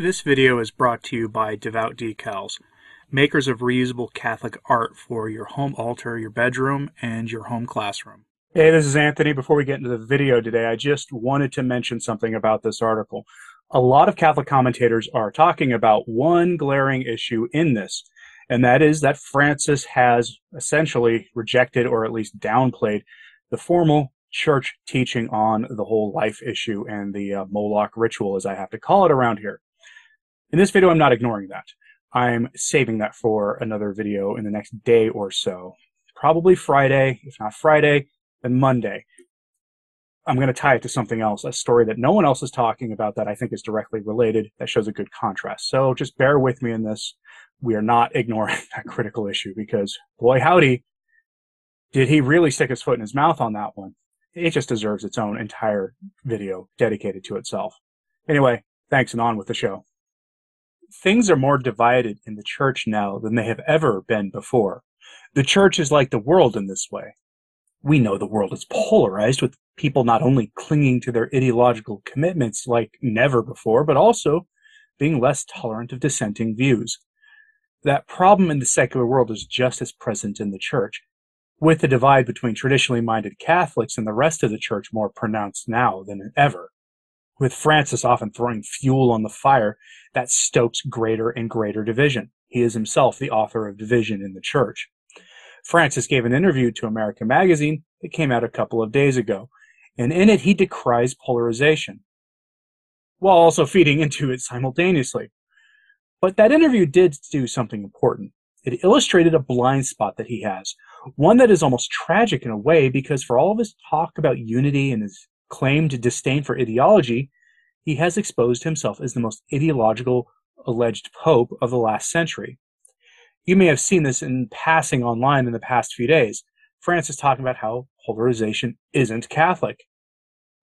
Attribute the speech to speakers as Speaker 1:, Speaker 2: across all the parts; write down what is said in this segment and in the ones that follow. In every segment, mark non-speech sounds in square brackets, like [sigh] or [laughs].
Speaker 1: This video is brought to you by Devout Decals, makers of reusable Catholic art for your home altar, your bedroom, and your home classroom. Hey, this is Anthony. Before we get into the video today, I just wanted to mention something about this article. A lot of Catholic commentators are talking about one glaring issue in this, and that is that Francis has essentially rejected or at least downplayed the formal church teaching on the whole life issue and the uh, Moloch ritual, as I have to call it around here. In this video, I'm not ignoring that. I'm saving that for another video in the next day or so. Probably Friday, if not Friday, then Monday. I'm going to tie it to something else, a story that no one else is talking about that I think is directly related, that shows a good contrast. So just bear with me in this. We are not ignoring [laughs] that critical issue because, boy, howdy, did he really stick his foot in his mouth on that one. It just deserves its own entire video dedicated to itself. Anyway, thanks and on with the show things are more divided in the church now than they have ever been before. The church is like the world in this way. We know the world is polarized with people not only clinging to their ideological commitments like never before, but also being less tolerant of dissenting views. That problem in the secular world is just as present in the church, with the divide between traditionally minded Catholics and the rest of the church more pronounced now than ever with Francis often throwing fuel on the fire that stokes greater and greater division. He is himself the author of division in the church. Francis gave an interview to American Magazine that came out a couple of days ago, and in it he decries polarization, while also feeding into it simultaneously. But that interview did do something important. It illustrated a blind spot that he has, one that is almost tragic in a way because for all of his talk about unity and his claimed disdain for ideology, he has exposed himself as the most ideological alleged pope of the last century. You may have seen this in passing online in the past few days. Francis talking about how polarization isn't Catholic.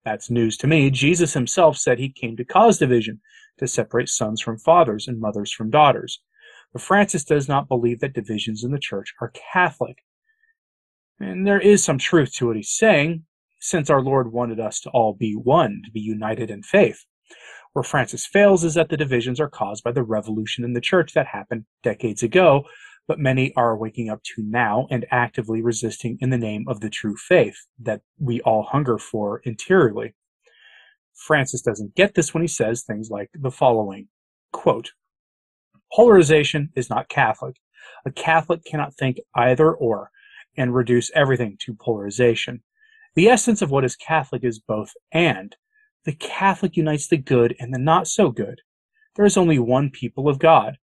Speaker 1: That's news to me. Jesus himself said he came to cause division, to separate sons from fathers and mothers from daughters. But Francis does not believe that divisions in the church are Catholic. And there is some truth to what he's saying, since our Lord wanted us to all be one, to be united in faith. Where Francis fails is that the divisions are caused by the revolution in the church that happened decades ago, but many are waking up to now and actively resisting in the name of the true faith that we all hunger for interiorly. Francis doesn't get this when he says things like the following quote, Polarization is not Catholic. A Catholic cannot think either or and reduce everything to polarization. The essence of what is Catholic is both and. The Catholic unites the good and the not so good. There is only one people of God.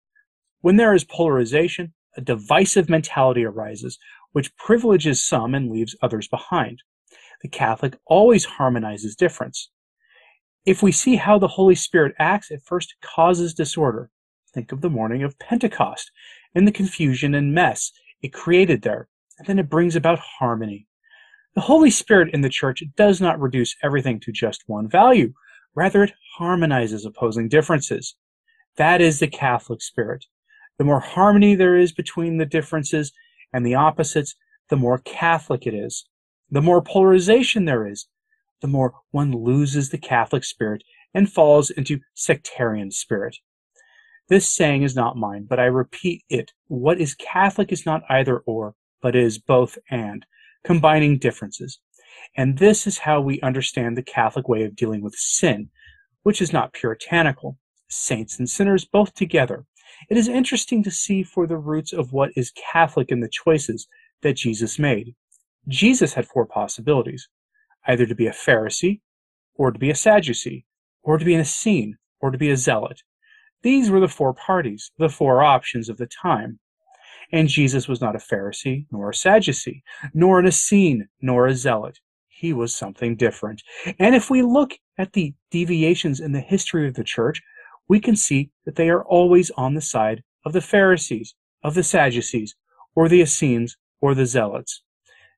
Speaker 1: When there is polarization, a divisive mentality arises, which privileges some and leaves others behind. The Catholic always harmonizes difference. If we see how the Holy Spirit acts, it first causes disorder. Think of the morning of Pentecost and the confusion and mess it created there, and then it brings about harmony. The Holy Spirit in the Church does not reduce everything to just one value. Rather, it harmonizes opposing differences. That is the Catholic spirit. The more harmony there is between the differences and the opposites, the more Catholic it is. The more polarization there is, the more one loses the Catholic spirit and falls into sectarian spirit. This saying is not mine, but I repeat it. What is Catholic is not either or, but is both and combining differences. And this is how we understand the Catholic way of dealing with sin, which is not puritanical. Saints and sinners both together. It is interesting to see for the roots of what is Catholic in the choices that Jesus made. Jesus had four possibilities either to be a Pharisee, or to be a Sadducee, or to be an Essene, or to be a Zealot. These were the four parties, the four options of the time. And Jesus was not a Pharisee, nor a Sadducee, nor an Essene, nor a Zealot. He was something different. And if we look at the deviations in the history of the church, we can see that they are always on the side of the Pharisees, of the Sadducees, or the Essenes, or the Zealots.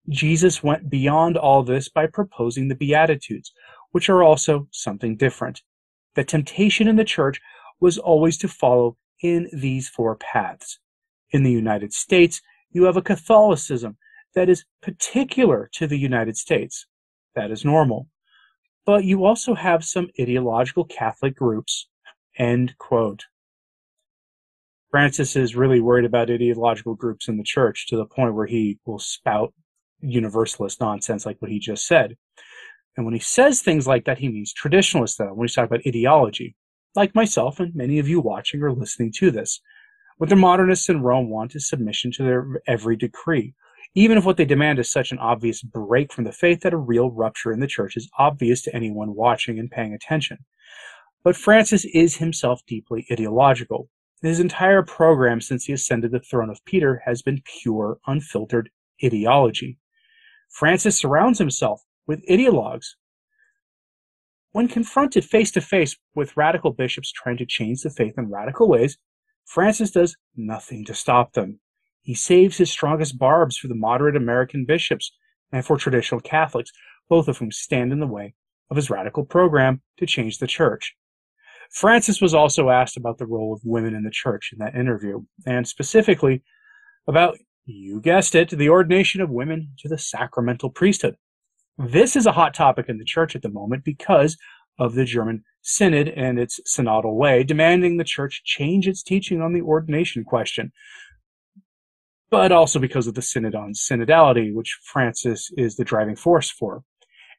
Speaker 1: Jesus went beyond all this by proposing the Beatitudes, which are also something different. The temptation in the church was always to follow in these four paths. In the United States, you have a Catholicism that is particular to the United States. That is normal. But you also have some ideological Catholic groups, End quote. Francis is really worried about ideological groups in the church to the point where he will spout universalist nonsense like what he just said. And when he says things like that, he means traditionalist, though, when he's talking about ideology, like myself and many of you watching or listening to this. What the modernists in Rome want is submission to their every decree, even if what they demand is such an obvious break from the faith that a real rupture in the church is obvious to anyone watching and paying attention. But Francis is himself deeply ideological. His entire program since he ascended the throne of Peter has been pure, unfiltered ideology. Francis surrounds himself with ideologues. When confronted face to face with radical bishops trying to change the faith in radical ways, Francis does nothing to stop them. He saves his strongest barbs for the moderate American bishops and for traditional Catholics, both of whom stand in the way of his radical program to change the church. Francis was also asked about the role of women in the church in that interview, and specifically about you guessed it, the ordination of women to the sacramental priesthood. This is a hot topic in the church at the moment because of the German synod and its synodal way, demanding the church change its teaching on the ordination question, but also because of the synod on synodality, which Francis is the driving force for.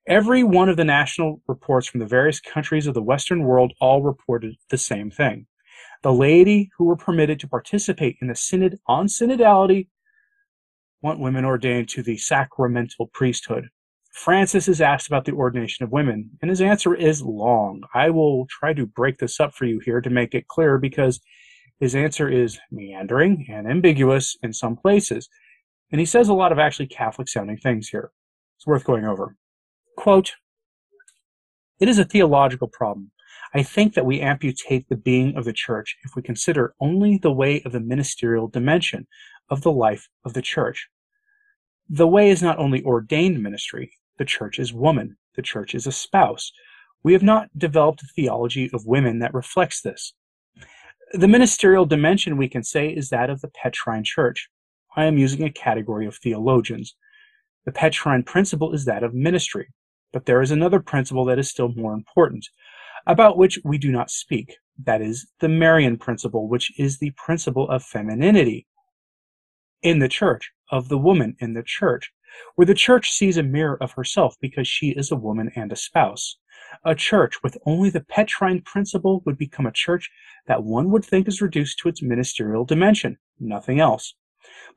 Speaker 1: Every one of the national reports from the various countries of the Western world all reported the same thing. The laity who were permitted to participate in the synod on synodality want women ordained to the sacramental priesthood. Francis is asked about the ordination of women, and his answer is long. I will try to break this up for you here to make it clear because his answer is meandering and ambiguous in some places, and he says a lot of actually Catholic sounding things here. It's worth going over. Quote, It is a theological problem. I think that we amputate the being of the church if we consider only the way of the ministerial dimension of the life of the church. The way is not only ordained ministry, the church is woman, the church is a spouse. We have not developed a theology of women that reflects this. The ministerial dimension, we can say, is that of the Petrine church. I am using a category of theologians. The Petrine principle is that of ministry, but there is another principle that is still more important, about which we do not speak. That is the Marian principle, which is the principle of femininity in the church, of the woman in the church, where the church sees a mirror of herself because she is a woman and a spouse. A church with only the Petrine principle would become a church that one would think is reduced to its ministerial dimension, nothing else.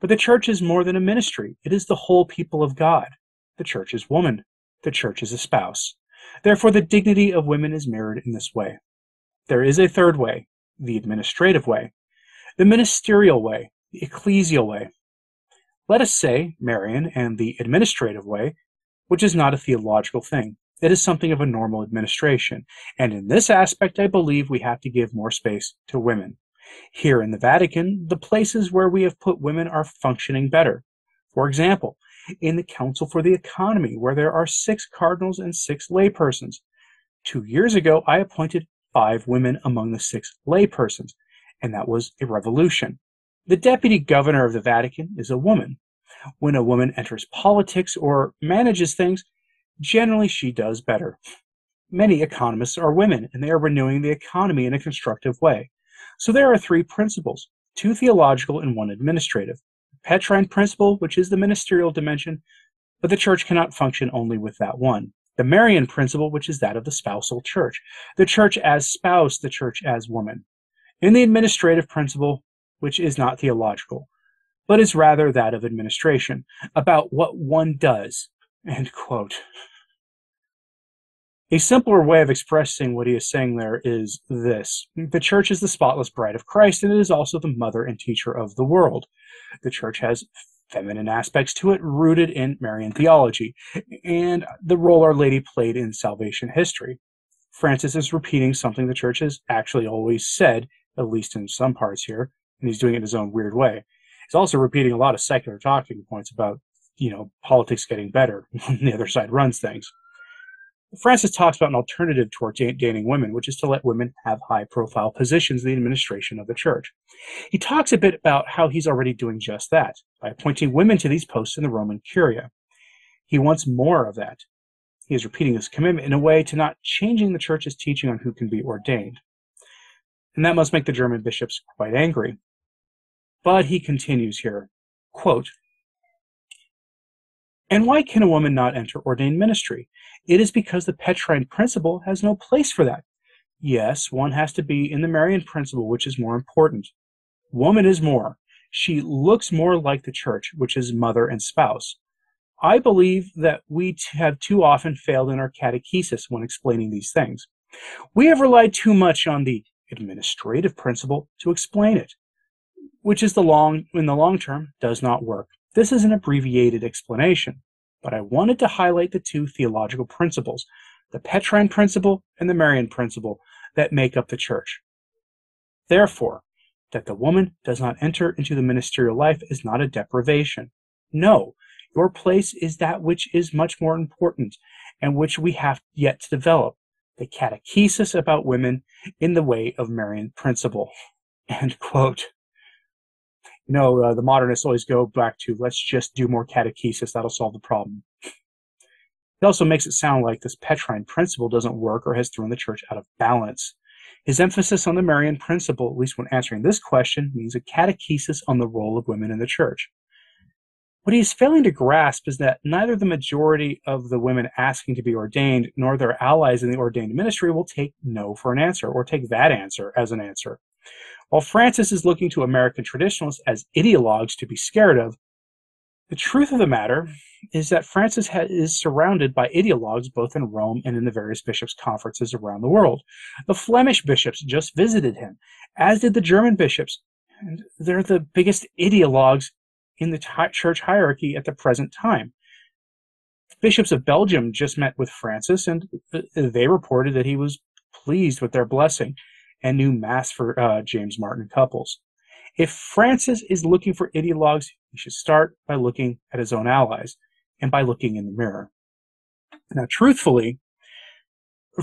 Speaker 1: But the church is more than a ministry, it is the whole people of God. The church is woman, the church is a spouse. Therefore, the dignity of women is mirrored in this way. There is a third way, the administrative way, the ministerial way, the ecclesial way. Let us say Marian and the administrative way, which is not a theological thing. It is something of a normal administration, and in this aspect I believe we have to give more space to women. Here in the Vatican, the places where we have put women are functioning better. For example, in the Council for the Economy, where there are six cardinals and six laypersons. Two years ago, I appointed five women among the six laypersons, and that was a revolution. The deputy governor of the Vatican is a woman. When a woman enters politics or manages things, generally she does better. Many economists are women, and they are renewing the economy in a constructive way. So there are three principles two theological and one administrative. The Petrine principle, which is the ministerial dimension, but the church cannot function only with that one. The Marian principle, which is that of the spousal church, the church as spouse, the church as woman. In the administrative principle, which is not theological, but is rather that of administration, about what one does. A simpler way of expressing what he is saying there is this The church is the spotless bride of Christ, and it is also the mother and teacher of the world. The church has feminine aspects to it rooted in Marian theology and the role Our Lady played in salvation history. Francis is repeating something the church has actually always said, at least in some parts here, and he's doing it in his own weird way. He's also repeating a lot of secular talking points about, you know, politics getting better [laughs] when the other side runs things. Francis talks about an alternative toward ordaining women, which is to let women have high profile positions in the administration of the church. He talks a bit about how he's already doing just that by appointing women to these posts in the Roman Curia. He wants more of that. He is repeating his commitment in a way to not changing the church's teaching on who can be ordained. and that must make the German bishops quite angry. But he continues here, quote, and why can a woman not enter ordained ministry? It is because the Petrine principle has no place for that. Yes, one has to be in the Marian principle, which is more important. Woman is more. She looks more like the church, which is mother and spouse. I believe that we have too often failed in our catechesis when explaining these things. We have relied too much on the administrative principle to explain it, which is the long in the long term does not work. This is an abbreviated explanation, but I wanted to highlight the two theological principles, the Petrine principle and the Marian principle, that make up the church. Therefore, that the woman does not enter into the ministerial life is not a deprivation. No, your place is that which is much more important and which we have yet to develop the catechesis about women in the way of Marian principle. [laughs] End quote know, uh, the modernists always go back to let's just do more catechesis, that'll solve the problem. It also makes it sound like this Petrine principle doesn't work or has thrown the church out of balance. His emphasis on the Marian principle, at least when answering this question, means a catechesis on the role of women in the church. What he is failing to grasp is that neither the majority of the women asking to be ordained nor their allies in the ordained ministry will take no for an answer or take that answer as an answer. While Francis is looking to American traditionalists as ideologues to be scared of, the truth of the matter is that Francis ha- is surrounded by ideologues both in Rome and in the various bishops' conferences around the world. The Flemish bishops just visited him, as did the German bishops, and they're the biggest ideologues in the t- church hierarchy at the present time. Bishops of Belgium just met with Francis, and they reported that he was pleased with their blessing and new Mass for uh, James Martin couples. If Francis is looking for ideologues, he should start by looking at his own allies and by looking in the mirror. Now, truthfully,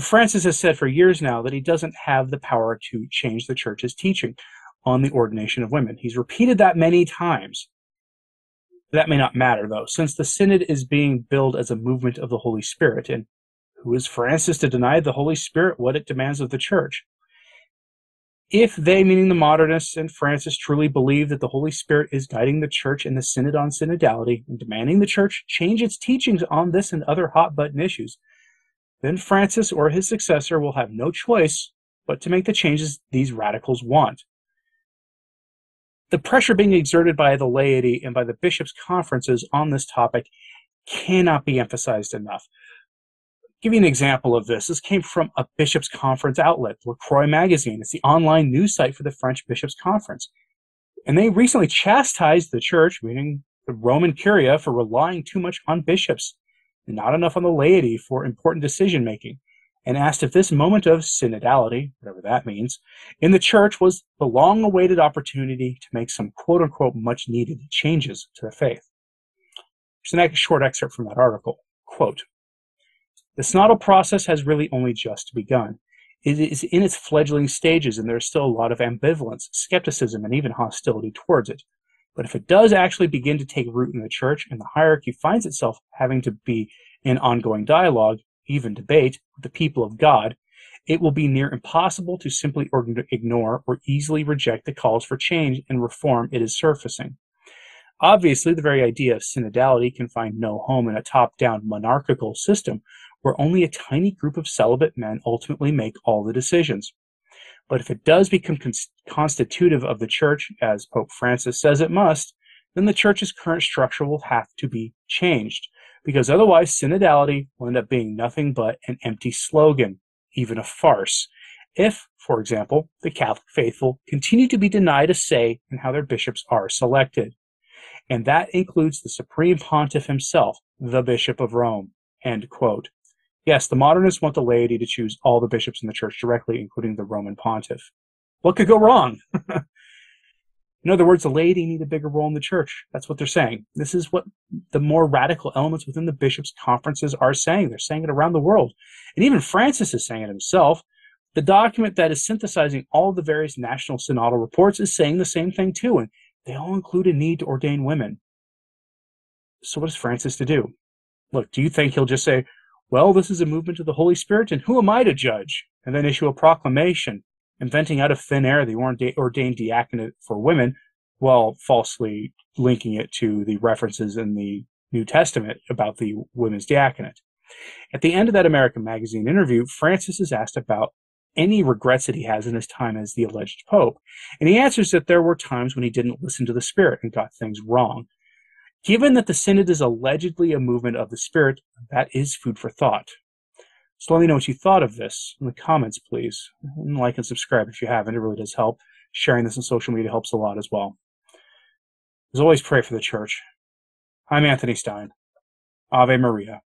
Speaker 1: Francis has said for years now that he doesn't have the power to change the church's teaching on the ordination of women. He's repeated that many times. That may not matter, though, since the Synod is being billed as a movement of the Holy Spirit. And who is Francis to deny the Holy Spirit what it demands of the church? If they, meaning the modernists and Francis, truly believe that the Holy Spirit is guiding the church in the Synod on Synodality and demanding the church change its teachings on this and other hot button issues, then Francis or his successor will have no choice but to make the changes these radicals want. The pressure being exerted by the laity and by the bishops' conferences on this topic cannot be emphasized enough give you an example of this. This came from a bishops' conference outlet, La Croix Magazine. It's the online news site for the French Bishops' Conference. And they recently chastised the church, meaning the Roman Curia, for relying too much on bishops and not enough on the laity for important decision making, and asked if this moment of synodality, whatever that means, in the church was the long awaited opportunity to make some quote unquote much needed changes to the faith. Here's a short excerpt from that article. Quote, the synodal process has really only just begun. It is in its fledgling stages, and there is still a lot of ambivalence, skepticism, and even hostility towards it. But if it does actually begin to take root in the church and the hierarchy finds itself having to be in ongoing dialogue, even debate, with the people of God, it will be near impossible to simply ignore or easily reject the calls for change and reform it is surfacing. Obviously, the very idea of synodality can find no home in a top down monarchical system where only a tiny group of celibate men ultimately make all the decisions. But if it does become cons- constitutive of the church, as Pope Francis says it must, then the church's current structure will have to be changed, because otherwise synodality will end up being nothing but an empty slogan, even a farce. If, for example, the Catholic faithful continue to be denied a say in how their bishops are selected. And that includes the Supreme Pontiff himself, the Bishop of Rome. End quote. Yes, the modernists want the laity to choose all the bishops in the church directly, including the Roman pontiff. What could go wrong? [laughs] in other words, the laity need a bigger role in the church. That's what they're saying. This is what the more radical elements within the bishops' conferences are saying. They're saying it around the world. And even Francis is saying it himself. The document that is synthesizing all the various national synodal reports is saying the same thing too, and they all include a need to ordain women. So what is Francis to do? Look, do you think he'll just say, well, this is a movement of the Holy Spirit, and who am I to judge? And then issue a proclamation. inventing out of thin air the ordained diaconate for women while falsely linking it to the references in the New Testament about the women's diaconate. At the end of that American Magazine interview, Francis is asked about any regrets that he has in his time as the alleged pope, and he answers that there were times when he didn't listen to the Spirit and got things wrong. Given that the Synod is allegedly a movement of the Spirit, that is food for thought. So let me know what you thought of this in the comments, please. And like and subscribe if you haven't. It really does help. Sharing this on social media helps a lot as well. As always, pray for the church. I'm Anthony Stine. Ave Maria.